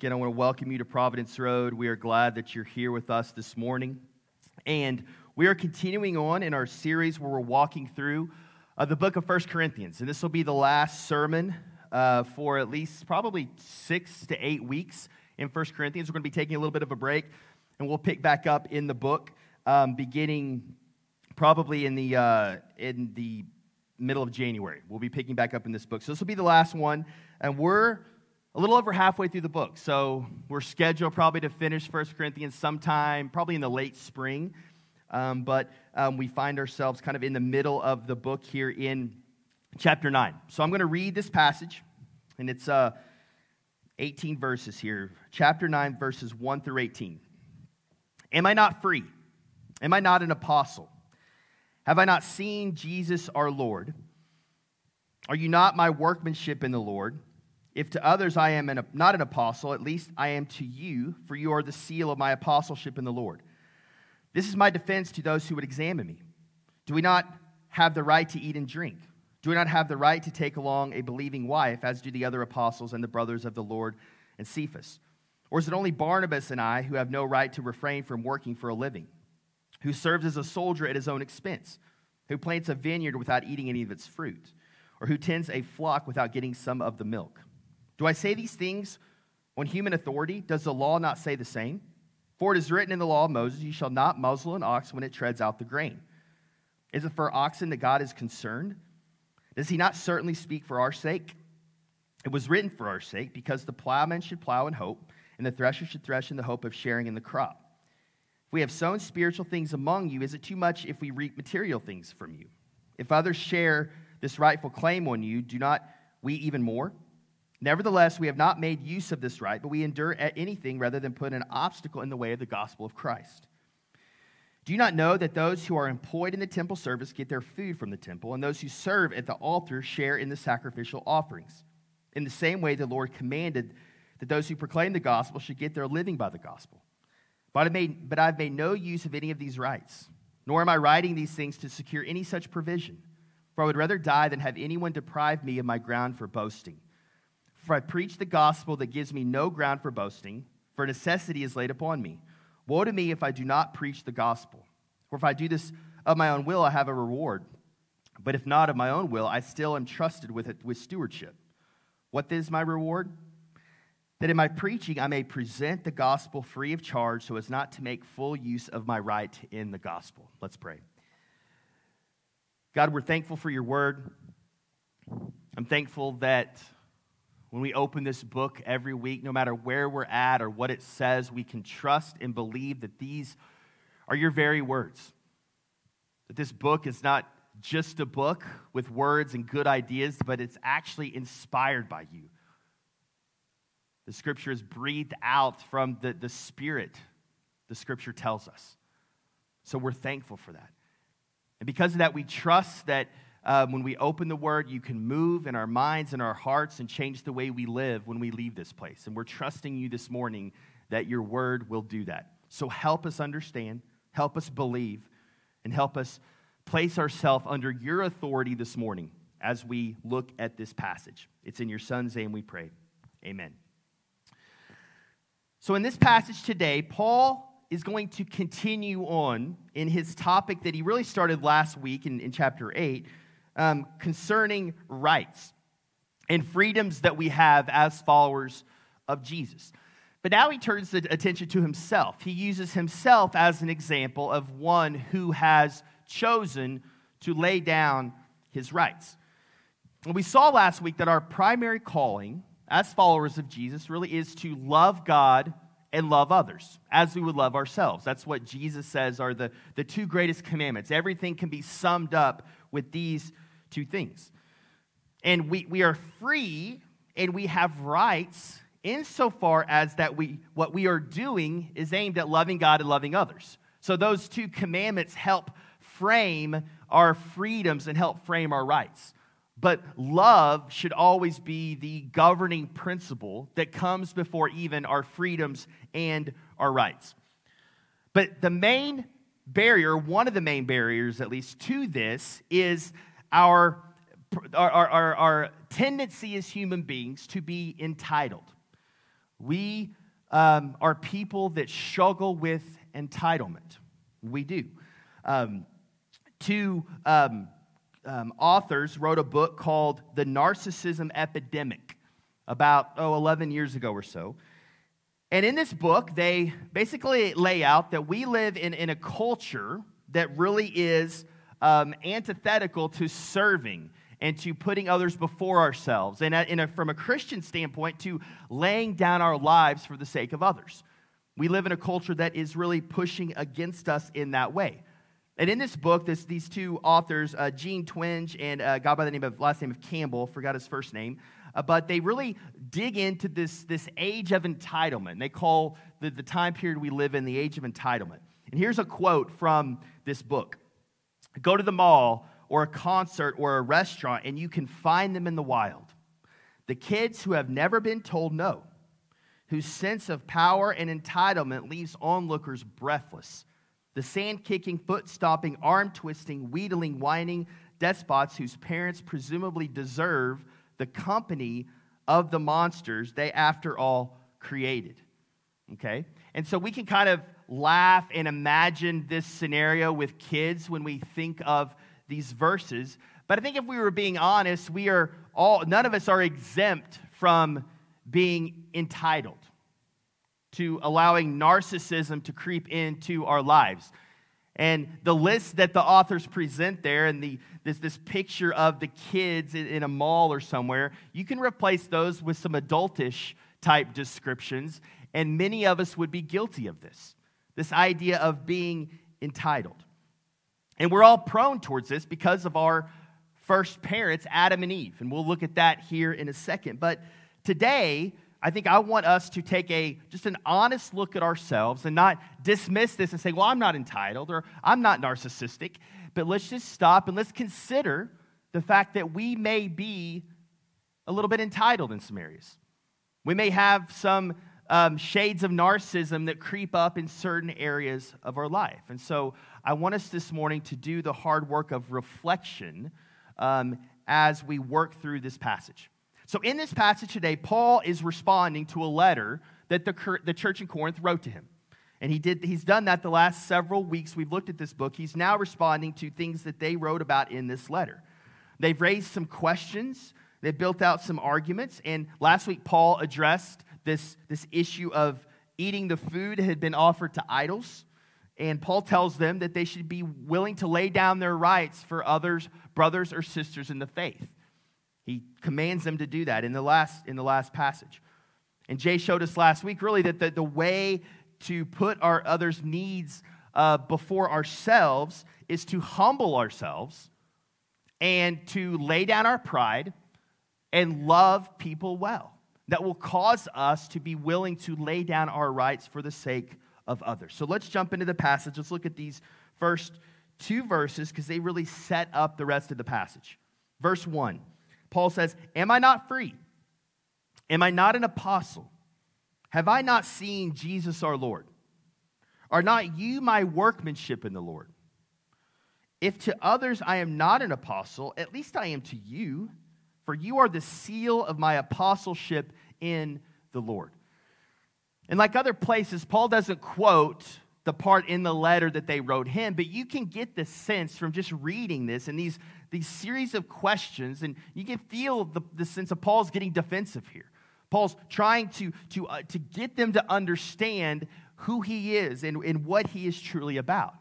Again, I want to welcome you to Providence Road. We are glad that you're here with us this morning. And we are continuing on in our series where we're walking through uh, the book of First Corinthians. And this will be the last sermon uh, for at least probably six to eight weeks in First Corinthians. We're going to be taking a little bit of a break, and we'll pick back up in the book um, beginning probably in the, uh, in the middle of January. We'll be picking back up in this book. So this will be the last one, and we're a little over halfway through the book. So we're scheduled probably to finish First Corinthians sometime, probably in the late spring. Um, but um, we find ourselves kind of in the middle of the book here in chapter 9. So I'm going to read this passage, and it's uh, 18 verses here. Chapter 9, verses 1 through 18. Am I not free? Am I not an apostle? Have I not seen Jesus our Lord? Are you not my workmanship in the Lord? If to others I am an, not an apostle, at least I am to you, for you are the seal of my apostleship in the Lord. This is my defense to those who would examine me. Do we not have the right to eat and drink? Do we not have the right to take along a believing wife, as do the other apostles and the brothers of the Lord and Cephas? Or is it only Barnabas and I who have no right to refrain from working for a living? Who serves as a soldier at his own expense? Who plants a vineyard without eating any of its fruit? Or who tends a flock without getting some of the milk? Do I say these things on human authority? Does the law not say the same? For it is written in the law of Moses, You shall not muzzle an ox when it treads out the grain. Is it for oxen that God is concerned? Does he not certainly speak for our sake? It was written for our sake, because the plowman should plow in hope, and the thresher should thresh in the hope of sharing in the crop. If we have sown spiritual things among you, is it too much if we reap material things from you? If others share this rightful claim on you, do not we even more? Nevertheless, we have not made use of this right, but we endure at anything rather than put an obstacle in the way of the gospel of Christ. Do you not know that those who are employed in the temple service get their food from the temple, and those who serve at the altar share in the sacrificial offerings? In the same way, the Lord commanded that those who proclaim the gospel should get their living by the gospel. But, I made, but I've made no use of any of these rights, nor am I writing these things to secure any such provision. For I would rather die than have anyone deprive me of my ground for boasting. For I preach the gospel that gives me no ground for boasting, for necessity is laid upon me. Woe to me if I do not preach the gospel. For if I do this of my own will, I have a reward. But if not of my own will, I still am trusted with it with stewardship. What is my reward? That in my preaching I may present the gospel free of charge so as not to make full use of my right in the gospel. Let's pray. God, we're thankful for your word. I'm thankful that when we open this book every week, no matter where we're at or what it says, we can trust and believe that these are your very words. That this book is not just a book with words and good ideas, but it's actually inspired by you. The scripture is breathed out from the, the Spirit, the scripture tells us. So we're thankful for that. And because of that, we trust that um, when we open the word, you can move in our minds and our hearts and change the way we live when we leave this place. And we're trusting you this morning that your word will do that. So help us understand, help us believe, and help us place ourselves under your authority this morning as we look at this passage. It's in your son's name we pray. Amen. So, in this passage today, Paul is going to continue on in his topic that he really started last week in, in chapter 8 um, concerning rights and freedoms that we have as followers of Jesus. But now he turns the attention to himself. He uses himself as an example of one who has chosen to lay down his rights. And we saw last week that our primary calling as followers of Jesus really is to love God and love others as we would love ourselves. That's what Jesus says are the, the two greatest commandments. Everything can be summed up with these two things. And we, we are free and we have rights insofar as that we what we are doing is aimed at loving God and loving others. So those two commandments help frame our freedoms and help frame our rights. But love should always be the governing principle that comes before even our freedoms and our rights. But the main barrier, one of the main barriers at least to this, is our, our, our, our tendency as human beings to be entitled. We um, are people that struggle with entitlement. We do. Um, two um, um, authors wrote a book called The Narcissism Epidemic about, oh, 11 years ago or so. And in this book, they basically lay out that we live in, in a culture that really is um, antithetical to serving and to putting others before ourselves, and a, a, from a Christian standpoint, to laying down our lives for the sake of others. We live in a culture that is really pushing against us in that way. And in this book, this, these two authors, uh, Jean Twenge and a guy by the name of last name of Campbell, forgot his first name, uh, but they really dig into this, this age of entitlement. They call the, the time period we live in the age of entitlement. And here's a quote from this book Go to the mall or a concert or a restaurant, and you can find them in the wild. The kids who have never been told no, whose sense of power and entitlement leaves onlookers breathless. The sand kicking, foot stomping, arm twisting, wheedling, whining despots whose parents presumably deserve the company of the monsters they, after all, created. Okay? And so we can kind of laugh and imagine this scenario with kids when we think of these verses. But I think if we were being honest, we are all, none of us are exempt from being entitled to allowing narcissism to creep into our lives. And the list that the authors present there and the, this, this picture of the kids in, in a mall or somewhere, you can replace those with some adultish type descriptions. And many of us would be guilty of this this idea of being entitled. And we're all prone towards this because of our first parents, Adam and Eve. And we'll look at that here in a second. But today, I think I want us to take a just an honest look at ourselves and not dismiss this and say, well, I'm not entitled or I'm not narcissistic. But let's just stop and let's consider the fact that we may be a little bit entitled in some areas. We may have some um, shades of narcissism that creep up in certain areas of our life. And so I want us this morning to do the hard work of reflection um, as we work through this passage. So, in this passage today, Paul is responding to a letter that the, the church in Corinth wrote to him. And he did, he's done that the last several weeks. We've looked at this book. He's now responding to things that they wrote about in this letter. They've raised some questions, they've built out some arguments. And last week, Paul addressed this, this issue of eating the food that had been offered to idols. And Paul tells them that they should be willing to lay down their rights for others, brothers or sisters in the faith. He commands them to do that in the last, in the last passage. And Jay showed us last week, really, that the, the way to put our others' needs uh, before ourselves is to humble ourselves and to lay down our pride and love people well that will cause us to be willing to lay down our rights for the sake of others. So let's jump into the passage. Let's look at these first two verses because they really set up the rest of the passage. Verse 1, Paul says, Am I not free? Am I not an apostle? Have I not seen Jesus our Lord? Are not you my workmanship in the Lord? If to others I am not an apostle, at least I am to you for you are the seal of my apostleship in the Lord. And like other places, Paul doesn't quote the part in the letter that they wrote him, but you can get the sense from just reading this and these, these series of questions, and you can feel the, the sense of Paul's getting defensive here. Paul's trying to, to, uh, to get them to understand who he is and, and what he is truly about.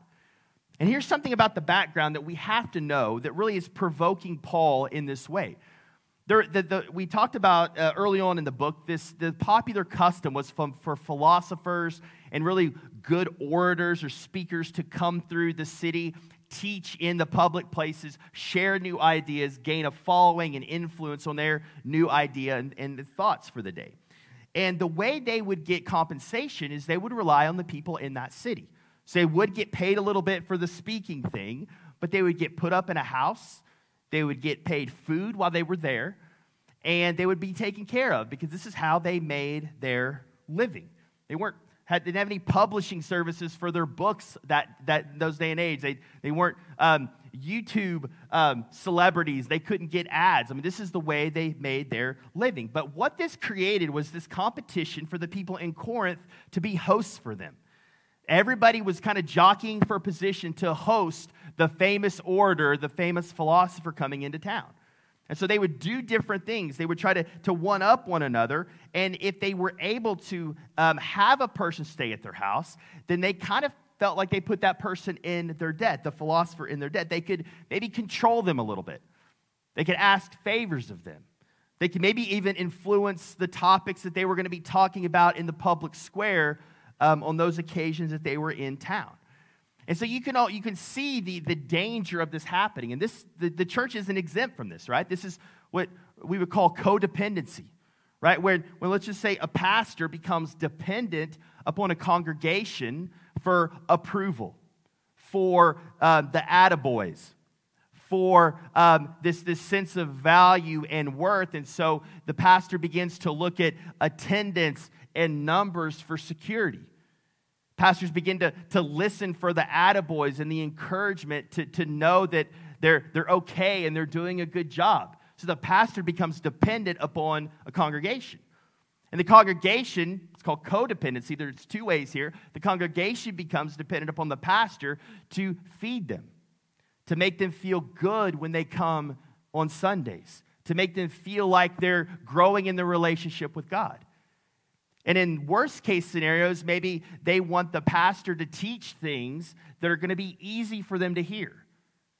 And here's something about the background that we have to know that really is provoking Paul in this way. There, the, the, we talked about uh, early on in the book this the popular custom was from, for philosophers and really good orators or speakers to come through the city teach in the public places share new ideas gain a following and influence on their new idea and, and thoughts for the day. And the way they would get compensation is they would rely on the people in that city. So they would get paid a little bit for the speaking thing but they would get put up in a house they would get paid food while they were there, and they would be taken care of because this is how they made their living. They weren't had, didn't have any publishing services for their books that, that those day and age. They, they weren't um, YouTube um, celebrities. They couldn't get ads. I mean, this is the way they made their living. But what this created was this competition for the people in Corinth to be hosts for them. Everybody was kind of jockeying for a position to host the famous orator, the famous philosopher coming into town. And so they would do different things. They would try to, to one up one another. And if they were able to um, have a person stay at their house, then they kind of felt like they put that person in their debt, the philosopher in their debt. They could maybe control them a little bit, they could ask favors of them. They could maybe even influence the topics that they were going to be talking about in the public square um, on those occasions that they were in town. And so you can, all, you can see the, the danger of this happening. And this, the, the church isn't exempt from this, right? This is what we would call codependency, right? Where, when let's just say a pastor becomes dependent upon a congregation for approval, for um, the attaboys, for um, this, this sense of value and worth. And so the pastor begins to look at attendance and numbers for security. Pastors begin to, to listen for the attaboys and the encouragement to, to know that they're, they're okay and they're doing a good job. So the pastor becomes dependent upon a congregation. And the congregation, it's called codependency. There's two ways here. The congregation becomes dependent upon the pastor to feed them, to make them feel good when they come on Sundays, to make them feel like they're growing in their relationship with God. And in worst case scenarios, maybe they want the pastor to teach things that are going to be easy for them to hear.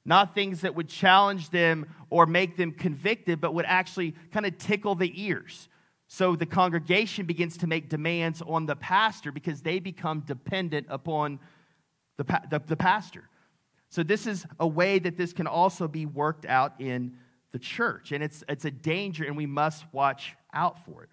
Not things that would challenge them or make them convicted, but would actually kind of tickle the ears. So the congregation begins to make demands on the pastor because they become dependent upon the, the, the pastor. So this is a way that this can also be worked out in the church. And it's, it's a danger, and we must watch out for it.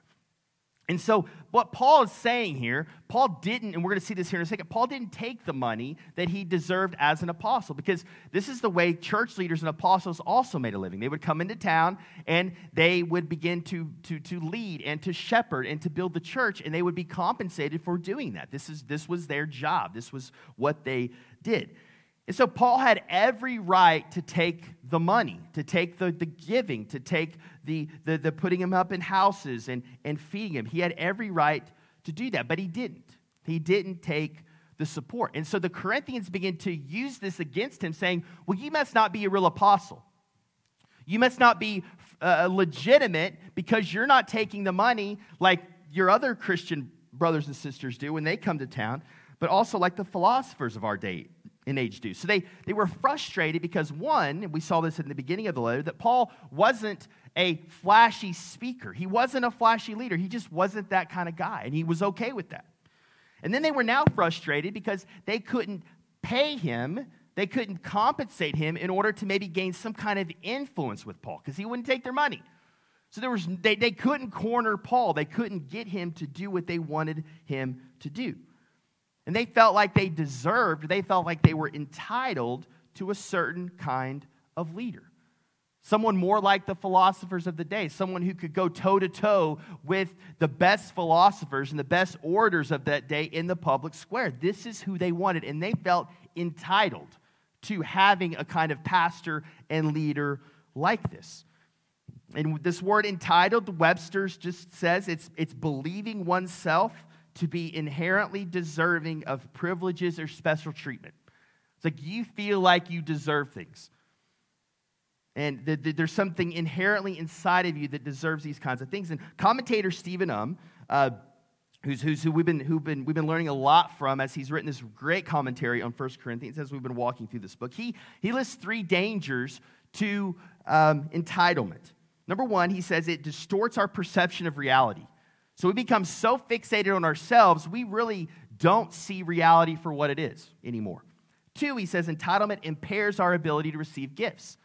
And so, what Paul is saying here, Paul didn't, and we're going to see this here in a second, Paul didn't take the money that he deserved as an apostle because this is the way church leaders and apostles also made a living. They would come into town and they would begin to, to, to lead and to shepherd and to build the church, and they would be compensated for doing that. This, is, this was their job, this was what they did. And so Paul had every right to take the money, to take the, the giving, to take the, the, the putting him up in houses and, and feeding him. He had every right to do that, but he didn't. He didn't take the support. And so the Corinthians begin to use this against him, saying, Well, you must not be a real apostle. You must not be uh, legitimate because you're not taking the money like your other Christian brothers and sisters do when they come to town, but also like the philosophers of our day in age do. So they, they were frustrated because, one, we saw this in the beginning of the letter, that Paul wasn't a flashy speaker. He wasn't a flashy leader. He just wasn't that kind of guy, and he was okay with that. And then they were now frustrated because they couldn't pay him, they couldn't compensate him in order to maybe gain some kind of influence with Paul because he wouldn't take their money. So there was, they, they couldn't corner Paul, they couldn't get him to do what they wanted him to do. And they felt like they deserved, they felt like they were entitled to a certain kind of leader. Someone more like the philosophers of the day, someone who could go toe to toe with the best philosophers and the best orators of that day in the public square. This is who they wanted, and they felt entitled to having a kind of pastor and leader like this. And this word entitled, Webster's just says it's, it's believing oneself to be inherently deserving of privileges or special treatment. It's like you feel like you deserve things. And the, the, there's something inherently inside of you that deserves these kinds of things. And commentator Stephen Um, uh, who's, who's who we've been, who've been, we've been learning a lot from as he's written this great commentary on 1 Corinthians as we've been walking through this book, he, he lists three dangers to um, entitlement. Number one, he says it distorts our perception of reality. So we become so fixated on ourselves, we really don't see reality for what it is anymore. Two, he says entitlement impairs our ability to receive gifts.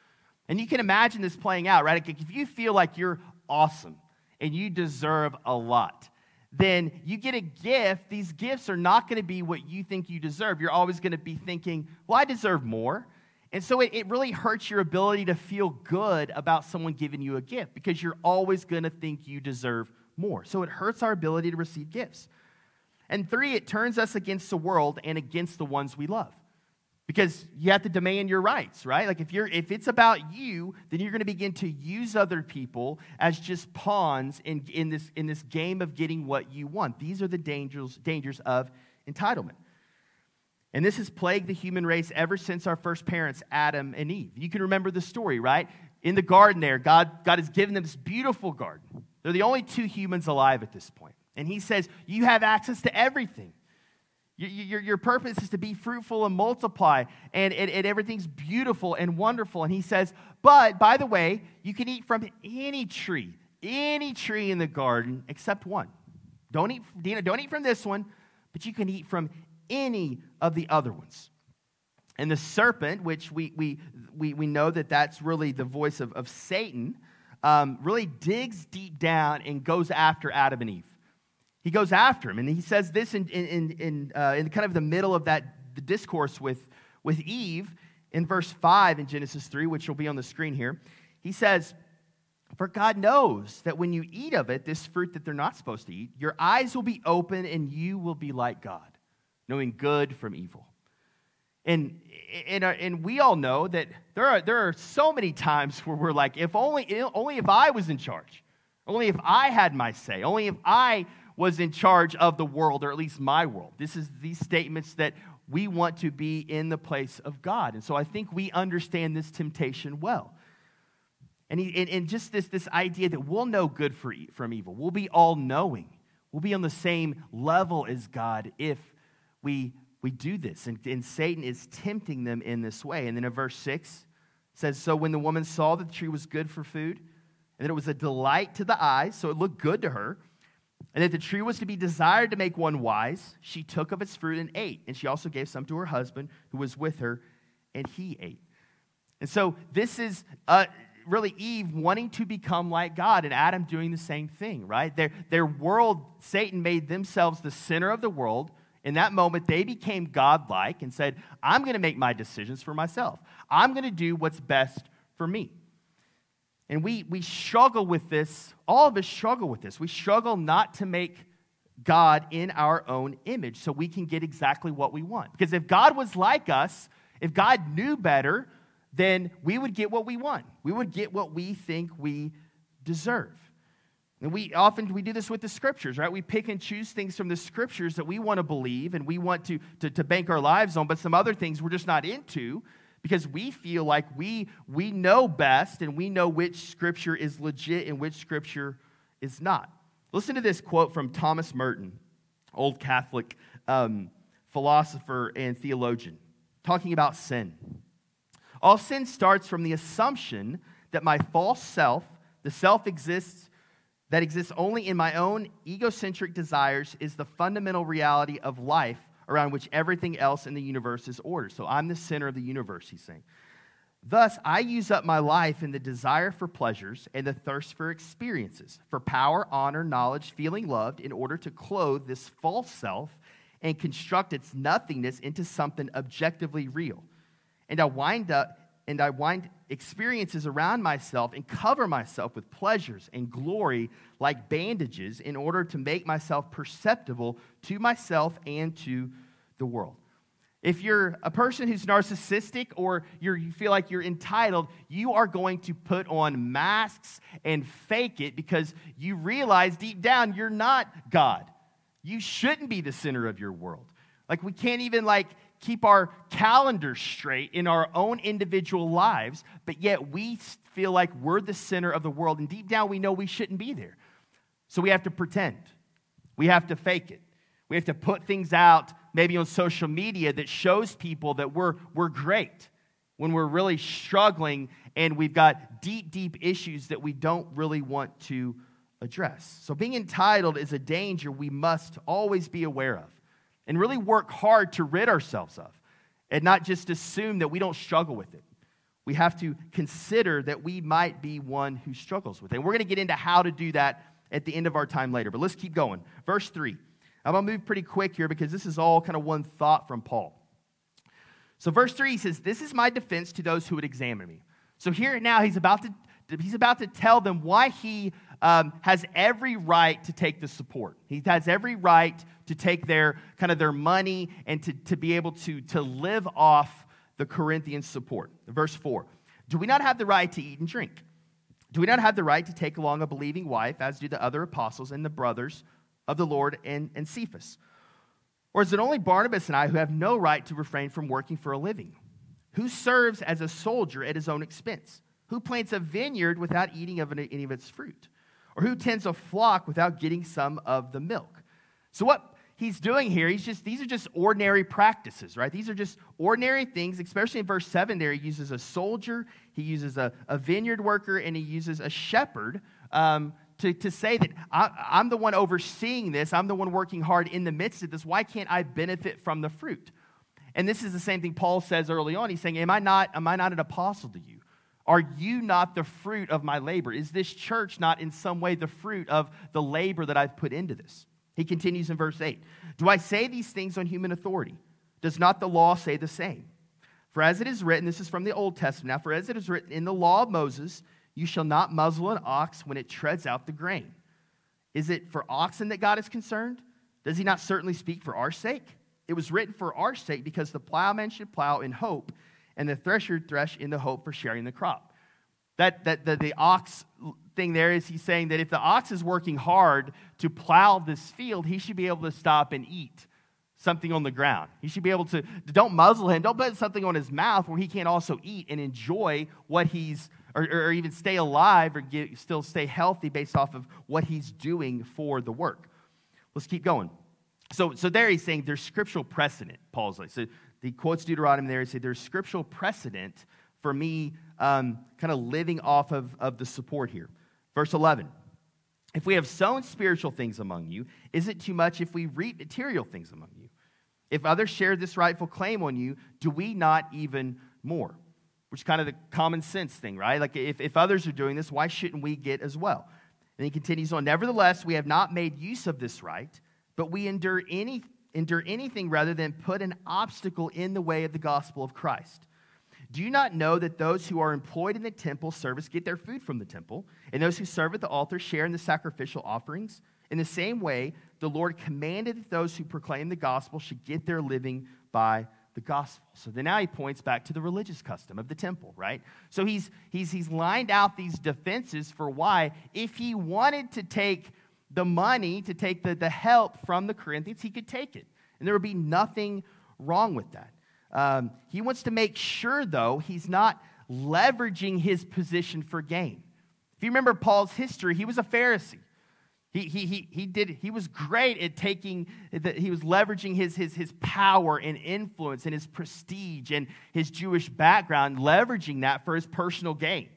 And you can imagine this playing out, right? If you feel like you're awesome and you deserve a lot, then you get a gift. These gifts are not going to be what you think you deserve. You're always going to be thinking, well, I deserve more. And so it, it really hurts your ability to feel good about someone giving you a gift because you're always going to think you deserve more. So it hurts our ability to receive gifts. And three, it turns us against the world and against the ones we love. Because you have to demand your rights, right? Like if you're if it's about you, then you're going to begin to use other people as just pawns in, in, this, in this game of getting what you want. These are the dangers, dangers of entitlement. And this has plagued the human race ever since our first parents, Adam and Eve. You can remember the story, right? In the garden there, God, God has given them this beautiful garden. They're the only two humans alive at this point. And he says, You have access to everything. Your, your, your purpose is to be fruitful and multiply, and, and, and everything's beautiful and wonderful. And he says, But by the way, you can eat from any tree, any tree in the garden except one. Don't eat, Dina, don't eat from this one, but you can eat from any of the other ones. And the serpent, which we, we, we, we know that that's really the voice of, of Satan, um, really digs deep down and goes after Adam and Eve. He goes after him, and he says this in, in, in, uh, in kind of the middle of that the discourse with, with Eve in verse 5 in Genesis 3, which will be on the screen here. He says, For God knows that when you eat of it, this fruit that they're not supposed to eat, your eyes will be open and you will be like God knowing good from evil. And, and, uh, and we all know that there are, there are so many times where we're like, if only, only if I was in charge, only if I had my say, only if I was in charge of the world, or at least my world. This is these statements that we want to be in the place of God. And so I think we understand this temptation well. And, he, and, and just this, this idea that we'll know good from evil, we'll be all knowing, we'll be on the same level as God if we, we do this. And, and Satan is tempting them in this way. And then in verse 6 says, So when the woman saw that the tree was good for food, and that it was a delight to the eyes, so it looked good to her, and that the tree was to be desired to make one wise, she took of its fruit and ate. And she also gave some to her husband who was with her, and he ate. And so this is uh, really Eve wanting to become like God, and Adam doing the same thing, right? Their, their world, Satan made themselves the center of the world in that moment, they became godlike and said, I'm going to make my decisions for myself. I'm going to do what's best for me. And we, we struggle with this. All of us struggle with this. We struggle not to make God in our own image so we can get exactly what we want. Because if God was like us, if God knew better, then we would get what we want. We would get what we think we deserve. And we often we do this with the scriptures, right? We pick and choose things from the scriptures that we want to believe and we want to, to, to bank our lives on, but some other things we're just not into because we feel like we we know best and we know which scripture is legit and which scripture is not. Listen to this quote from Thomas Merton, old Catholic um, philosopher and theologian, talking about sin. All sin starts from the assumption that my false self, the self exists that exists only in my own egocentric desires is the fundamental reality of life around which everything else in the universe is ordered. So I'm the center of the universe, he's saying. Thus, I use up my life in the desire for pleasures and the thirst for experiences, for power, honor, knowledge, feeling loved, in order to clothe this false self and construct its nothingness into something objectively real. And I wind up and I wind experiences around myself and cover myself with pleasures and glory like bandages in order to make myself perceptible to myself and to the world. If you're a person who's narcissistic or you feel like you're entitled, you are going to put on masks and fake it because you realize deep down you're not God. You shouldn't be the center of your world. Like we can't even like keep our calendars straight in our own individual lives, but yet we feel like we're the center of the world. And deep down, we know we shouldn't be there. So we have to pretend, we have to fake it. We have to put things out, maybe on social media, that shows people that we're, we're great when we're really struggling and we've got deep, deep issues that we don't really want to address. So being entitled is a danger we must always be aware of and really work hard to rid ourselves of and not just assume that we don't struggle with it. We have to consider that we might be one who struggles with it. And we're going to get into how to do that at the end of our time later. But let's keep going. Verse 3. I'm going to move pretty quick here because this is all kind of one thought from Paul. So, verse 3 he says, This is my defense to those who would examine me. So, here now he's about to, he's about to tell them why he um, has every right to take the support. He has every right to take their kind of their money and to, to be able to, to live off the Corinthian support. Verse 4 Do we not have the right to eat and drink? Do we not have the right to take along a believing wife, as do the other apostles and the brothers of the Lord and, and Cephas? Or is it only Barnabas and I who have no right to refrain from working for a living? Who serves as a soldier at his own expense? Who plants a vineyard without eating of any of its fruit? Or who tends a flock without getting some of the milk? So, what he's doing here, he's just, these are just ordinary practices, right? These are just ordinary things, especially in verse 7 there. He uses a soldier, he uses a, a vineyard worker, and he uses a shepherd um, to, to say that I, I'm the one overseeing this, I'm the one working hard in the midst of this. Why can't I benefit from the fruit? And this is the same thing Paul says early on. He's saying, Am I not, am I not an apostle to you? Are you not the fruit of my labor? Is this church not in some way the fruit of the labor that I've put into this? He continues in verse 8 Do I say these things on human authority? Does not the law say the same? For as it is written, this is from the Old Testament. Now, for as it is written in the law of Moses, you shall not muzzle an ox when it treads out the grain. Is it for oxen that God is concerned? Does he not certainly speak for our sake? It was written for our sake because the plowman should plow in hope and the thresher thresh in the hope for sharing the crop. That, that the, the ox thing there is he's saying that if the ox is working hard to plow this field, he should be able to stop and eat something on the ground. He should be able to, don't muzzle him, don't put something on his mouth where he can't also eat and enjoy what he's, or, or even stay alive or get, still stay healthy based off of what he's doing for the work. Let's keep going. So, so there he's saying there's scriptural precedent, Paul's like. So he quotes Deuteronomy there and say there's scriptural precedent for me um, kind of living off of, of the support here. Verse 11. If we have sown spiritual things among you, is it too much if we reap material things among you? If others share this rightful claim on you, do we not even more? Which is kind of the common sense thing, right? Like if, if others are doing this, why shouldn't we get as well? And he continues on, Nevertheless, we have not made use of this right but we endure, any, endure anything rather than put an obstacle in the way of the gospel of Christ. Do you not know that those who are employed in the temple service get their food from the temple, and those who serve at the altar share in the sacrificial offerings? In the same way, the Lord commanded that those who proclaim the gospel should get their living by the gospel. So then now he points back to the religious custom of the temple, right? So he's, he's, he's lined out these defenses for why, if he wanted to take the money to take the, the help from the Corinthians, he could take it. And there would be nothing wrong with that. Um, he wants to make sure, though, he's not leveraging his position for gain. If you remember Paul's history, he was a Pharisee. He, he, he, he, did, he was great at taking, the, he was leveraging his, his, his power and influence and his prestige and his Jewish background, leveraging that for his personal gain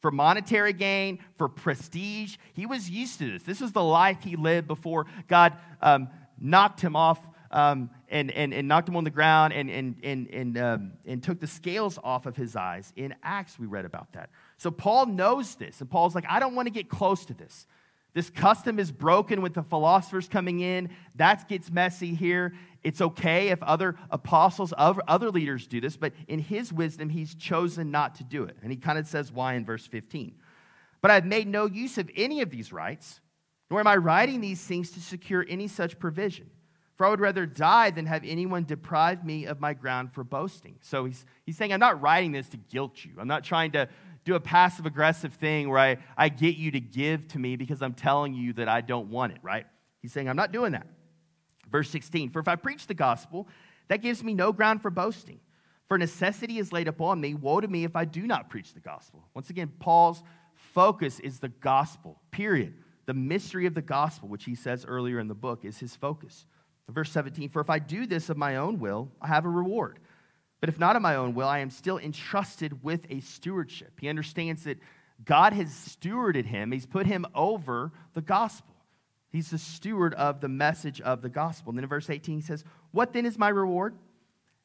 for monetary gain, for prestige. He was used to this. This was the life he lived before God um, knocked him off um, and, and, and knocked him on the ground and, and, and, and, um, and took the scales off of his eyes. In Acts, we read about that. So Paul knows this, and Paul's like, I don't want to get close to this. This custom is broken with the philosophers coming in. That gets messy here. It's okay if other apostles, other leaders do this, but in his wisdom, he's chosen not to do it. And he kind of says why in verse 15. But I've made no use of any of these rights, nor am I writing these things to secure any such provision. For I would rather die than have anyone deprive me of my ground for boasting. So he's, he's saying, I'm not writing this to guilt you. I'm not trying to do a passive aggressive thing where I, I get you to give to me because I'm telling you that I don't want it, right? He's saying, I'm not doing that. Verse 16 For if I preach the gospel, that gives me no ground for boasting. For necessity is laid upon me. Woe to me if I do not preach the gospel. Once again, Paul's focus is the gospel, period. The mystery of the gospel, which he says earlier in the book, is his focus. Verse 17 For if I do this of my own will, I have a reward. But if not of my own will, I am still entrusted with a stewardship. He understands that God has stewarded him, He's put him over the gospel. He's the steward of the message of the gospel. And then in verse 18, he says, What then is my reward?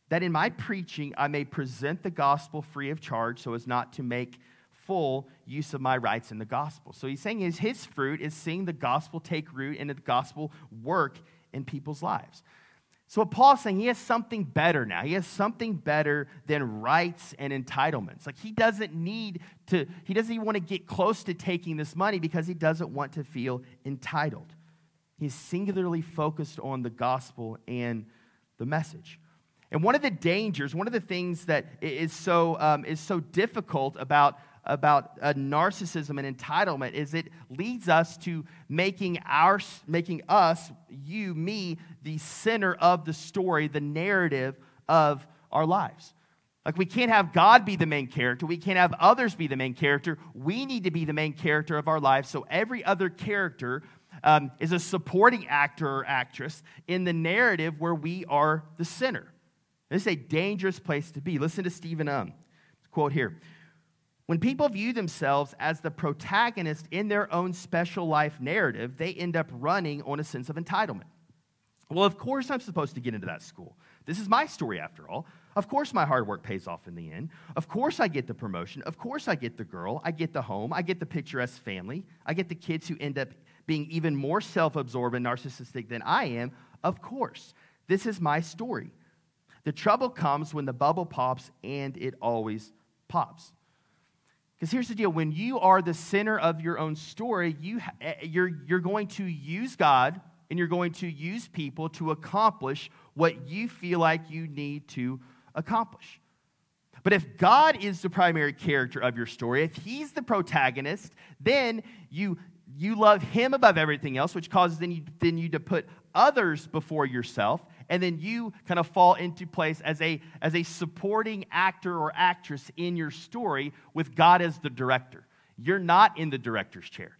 That in my preaching I may present the gospel free of charge so as not to make full use of my rights in the gospel. So he's saying his, his fruit is seeing the gospel take root and the gospel work in people's lives. So, what Paul's saying, he has something better now. He has something better than rights and entitlements. Like, he doesn't need to, he doesn't even want to get close to taking this money because he doesn't want to feel entitled. He's singularly focused on the gospel and the message. And one of the dangers, one of the things that is so, um, is so difficult about about uh, narcissism and entitlement is it leads us to making our making us you me the center of the story the narrative of our lives. Like we can't have god be the main character. We can't have others be the main character. We need to be the main character of our lives. So every other character um, is a supporting actor or actress in the narrative where we are the center. This is a dangerous place to be. Listen to stephen um. Quote here when people view themselves as the protagonist in their own special life narrative, they end up running on a sense of entitlement. Well, of course, I'm supposed to get into that school. This is my story, after all. Of course, my hard work pays off in the end. Of course, I get the promotion. Of course, I get the girl. I get the home. I get the picturesque family. I get the kids who end up being even more self absorbed and narcissistic than I am. Of course, this is my story. The trouble comes when the bubble pops, and it always pops. Because here's the deal when you are the center of your own story, you, eh, you're, you're going to use God and you're going to use people to accomplish what you feel like you need to accomplish. But if God is the primary character of your story, if He's the protagonist, then you, you love Him above everything else, which causes then you, then you to put others before yourself and then you kind of fall into place as a, as a supporting actor or actress in your story with God as the director. You're not in the director's chair.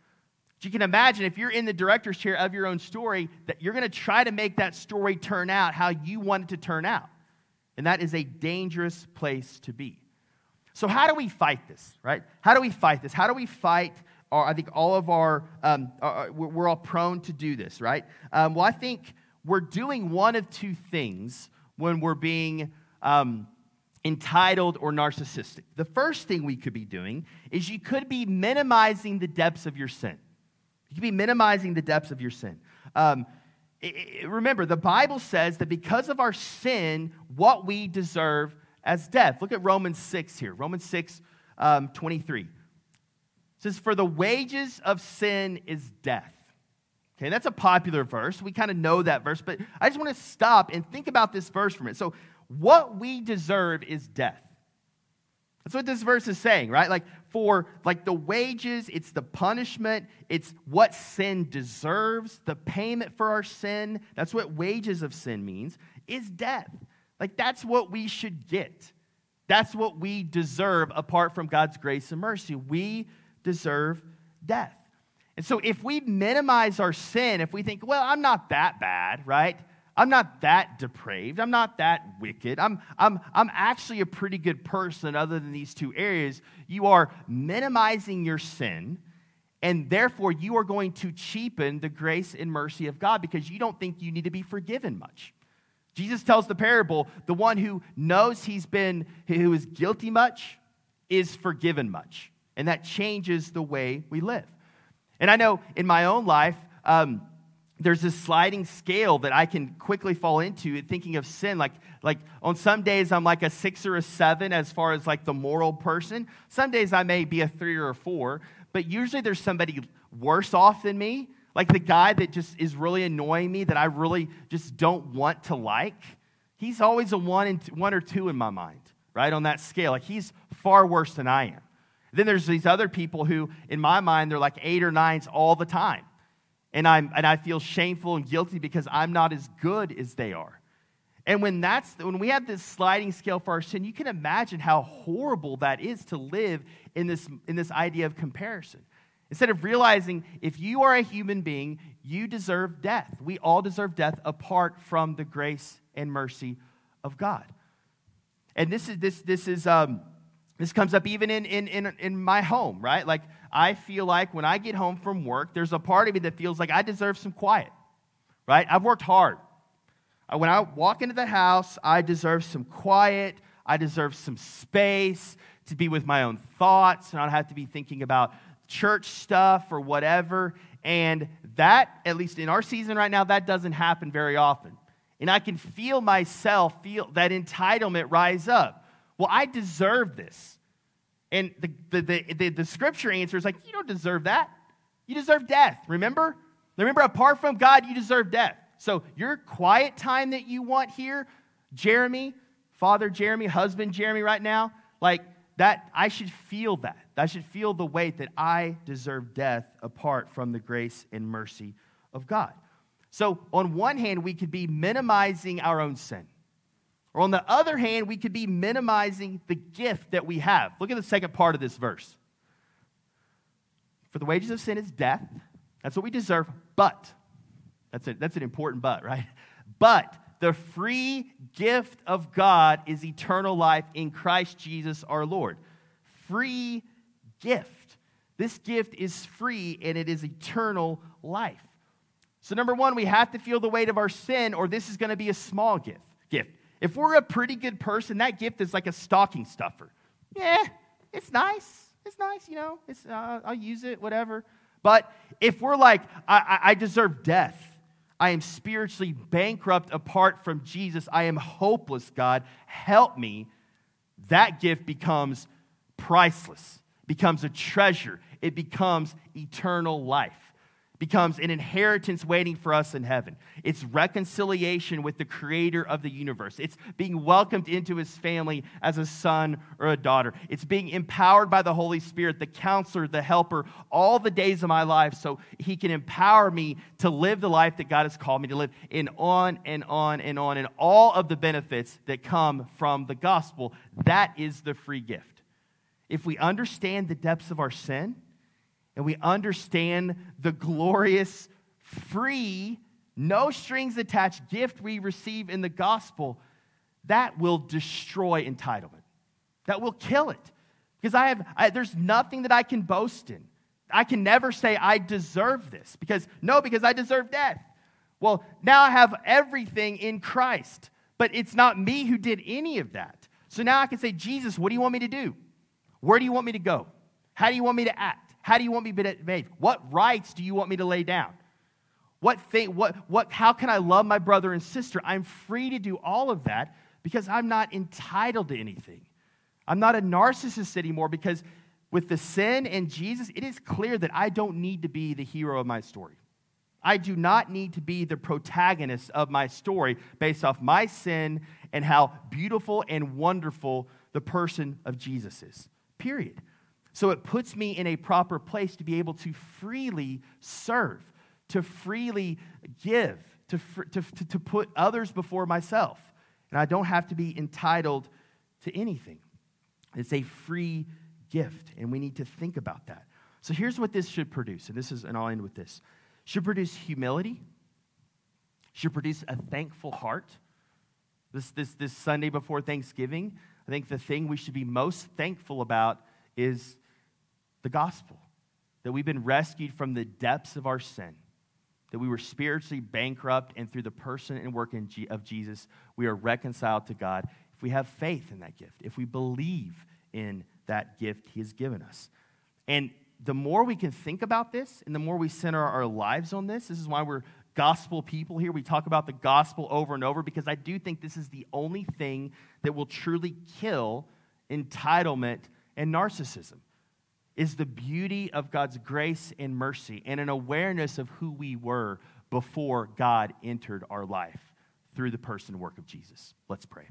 But you can imagine if you're in the director's chair of your own story, that you're going to try to make that story turn out how you want it to turn out. And that is a dangerous place to be. So, how do we fight this, right? How do we fight this? How do we fight? I think all of our, um, we're all prone to do this, right? Um, well, I think we're doing one of two things when we're being um, entitled or narcissistic. The first thing we could be doing is you could be minimizing the depths of your sin. You could be minimizing the depths of your sin. Um, remember, the Bible says that because of our sin, what we deserve as death. Look at Romans 6 here. Romans 6, um, 23. It says, For the wages of sin is death. Okay, that's a popular verse. We kind of know that verse, but I just want to stop and think about this verse for a minute. So, what we deserve is death. That's what this verse is saying, right? Like, for like the wages, it's the punishment, it's what sin deserves, the payment for our sin. That's what wages of sin means, is death. Like, that's what we should get. That's what we deserve apart from God's grace and mercy. We deserve death. And so if we minimize our sin, if we think, well, I'm not that bad, right? I'm not that depraved. I'm not that wicked. I'm, I'm, I'm actually a pretty good person other than these two areas. You are minimizing your sin, and therefore you are going to cheapen the grace and mercy of God because you don't think you need to be forgiven much. Jesus tells the parable the one who knows he's been, who is guilty much, is forgiven much. And that changes the way we live. And I know in my own life, um, there's this sliding scale that I can quickly fall into thinking of sin. Like, like on some days, I'm like a six or a seven as far as like the moral person. Some days I may be a three or a four, but usually there's somebody worse off than me. Like the guy that just is really annoying me that I really just don't want to like. He's always a one, and one or two in my mind, right? On that scale. Like he's far worse than I am. Then there's these other people who, in my mind, they're like eight or nines all the time. And, I'm, and I feel shameful and guilty because I'm not as good as they are. And when, that's, when we have this sliding scale for our sin, you can imagine how horrible that is to live in this, in this idea of comparison. Instead of realizing if you are a human being, you deserve death. We all deserve death apart from the grace and mercy of God. And this is, this, this is um, this comes up even in, in, in, in my home, right? Like, I feel like when I get home from work, there's a part of me that feels like I deserve some quiet, right? I've worked hard. Uh, when I walk into the house, I deserve some quiet. I deserve some space to be with my own thoughts and don't have to be thinking about church stuff or whatever. And that, at least in our season right now, that doesn't happen very often. And I can feel myself feel that entitlement rise up. Well, I deserve this. And the, the, the, the, the scripture answer is like, you don't deserve that. You deserve death, remember? Remember, apart from God, you deserve death. So, your quiet time that you want here, Jeremy, Father Jeremy, husband Jeremy, right now, like that, I should feel that. I should feel the weight that I deserve death apart from the grace and mercy of God. So, on one hand, we could be minimizing our own sin. Or on the other hand, we could be minimizing the gift that we have. Look at the second part of this verse. For the wages of sin is death. That's what we deserve. But, that's, a, that's an important but, right? But the free gift of God is eternal life in Christ Jesus our Lord. Free gift. This gift is free and it is eternal life. So, number one, we have to feel the weight of our sin, or this is going to be a small gift. Gift. If we're a pretty good person, that gift is like a stocking stuffer. Yeah, it's nice. It's nice, you know. It's, uh, I'll use it, whatever. But if we're like, I, I deserve death, I am spiritually bankrupt apart from Jesus, I am hopeless, God, help me, that gift becomes priceless, becomes a treasure, it becomes eternal life becomes an inheritance waiting for us in heaven. It's reconciliation with the creator of the universe. It's being welcomed into his family as a son or a daughter. It's being empowered by the Holy Spirit, the counselor, the helper, all the days of my life so he can empower me to live the life that God has called me to live, and on and on and on, and all of the benefits that come from the gospel. That is the free gift. If we understand the depths of our sin, and we understand the glorious, free, no strings attached gift we receive in the gospel, that will destroy entitlement. That will kill it. Because I have, I, there's nothing that I can boast in. I can never say I deserve this because, no, because I deserve death. Well, now I have everything in Christ, but it's not me who did any of that. So now I can say, Jesus, what do you want me to do? Where do you want me to go? How do you want me to act? How do you want me to behave? What rights do you want me to lay down? What thing, what, what, how can I love my brother and sister? I'm free to do all of that because I'm not entitled to anything. I'm not a narcissist anymore because with the sin and Jesus, it is clear that I don't need to be the hero of my story. I do not need to be the protagonist of my story based off my sin and how beautiful and wonderful the person of Jesus is. Period. So it puts me in a proper place to be able to freely serve, to freely give, to, to, to, put others before myself. And I don't have to be entitled to anything. It's a free gift, and we need to think about that. So here's what this should produce, and this is, and I'll end with this. Should produce humility, should produce a thankful heart. This, this, this Sunday before Thanksgiving, I think the thing we should be most thankful about is the gospel that we've been rescued from the depths of our sin, that we were spiritually bankrupt, and through the person and work of Jesus, we are reconciled to God. If we have faith in that gift, if we believe in that gift He has given us. And the more we can think about this and the more we center our lives on this, this is why we're gospel people here. We talk about the gospel over and over because I do think this is the only thing that will truly kill entitlement and narcissism is the beauty of God's grace and mercy and an awareness of who we were before God entered our life through the person and work of Jesus. Let's pray.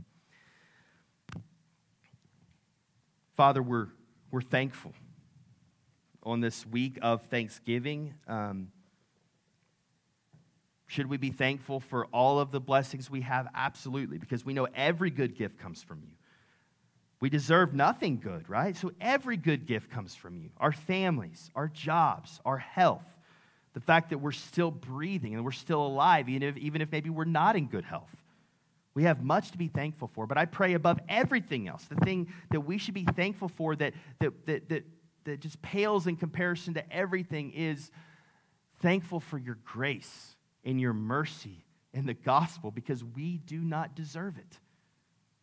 Father, we're, we're thankful on this week of Thanksgiving. Um, should we be thankful for all of the blessings we have? Absolutely, because we know every good gift comes from you. We deserve nothing good, right? So every good gift comes from you our families, our jobs, our health, the fact that we're still breathing and we're still alive, even if, even if maybe we're not in good health. We have much to be thankful for, but I pray above everything else, the thing that we should be thankful for that, that, that, that, that just pales in comparison to everything is thankful for your grace and your mercy and the gospel because we do not deserve it.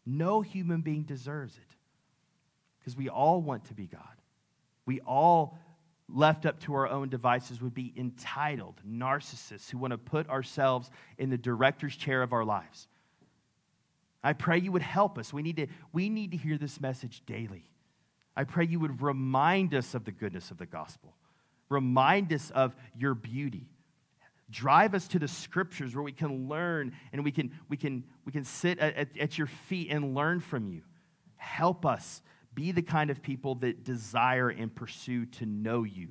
No human being deserves it because we all want to be God. We all left up to our own devices, would be entitled narcissists who want to put ourselves in the director's chair of our lives. I pray you would help us. We need to, we need to hear this message daily. I pray you would remind us of the goodness of the gospel, remind us of your beauty. Drive us to the scriptures where we can learn and we can, we can, we can sit at, at, at your feet and learn from you. Help us be the kind of people that desire and pursue to know you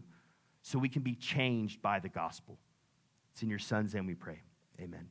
so we can be changed by the gospel. It's in your son's name we pray. Amen.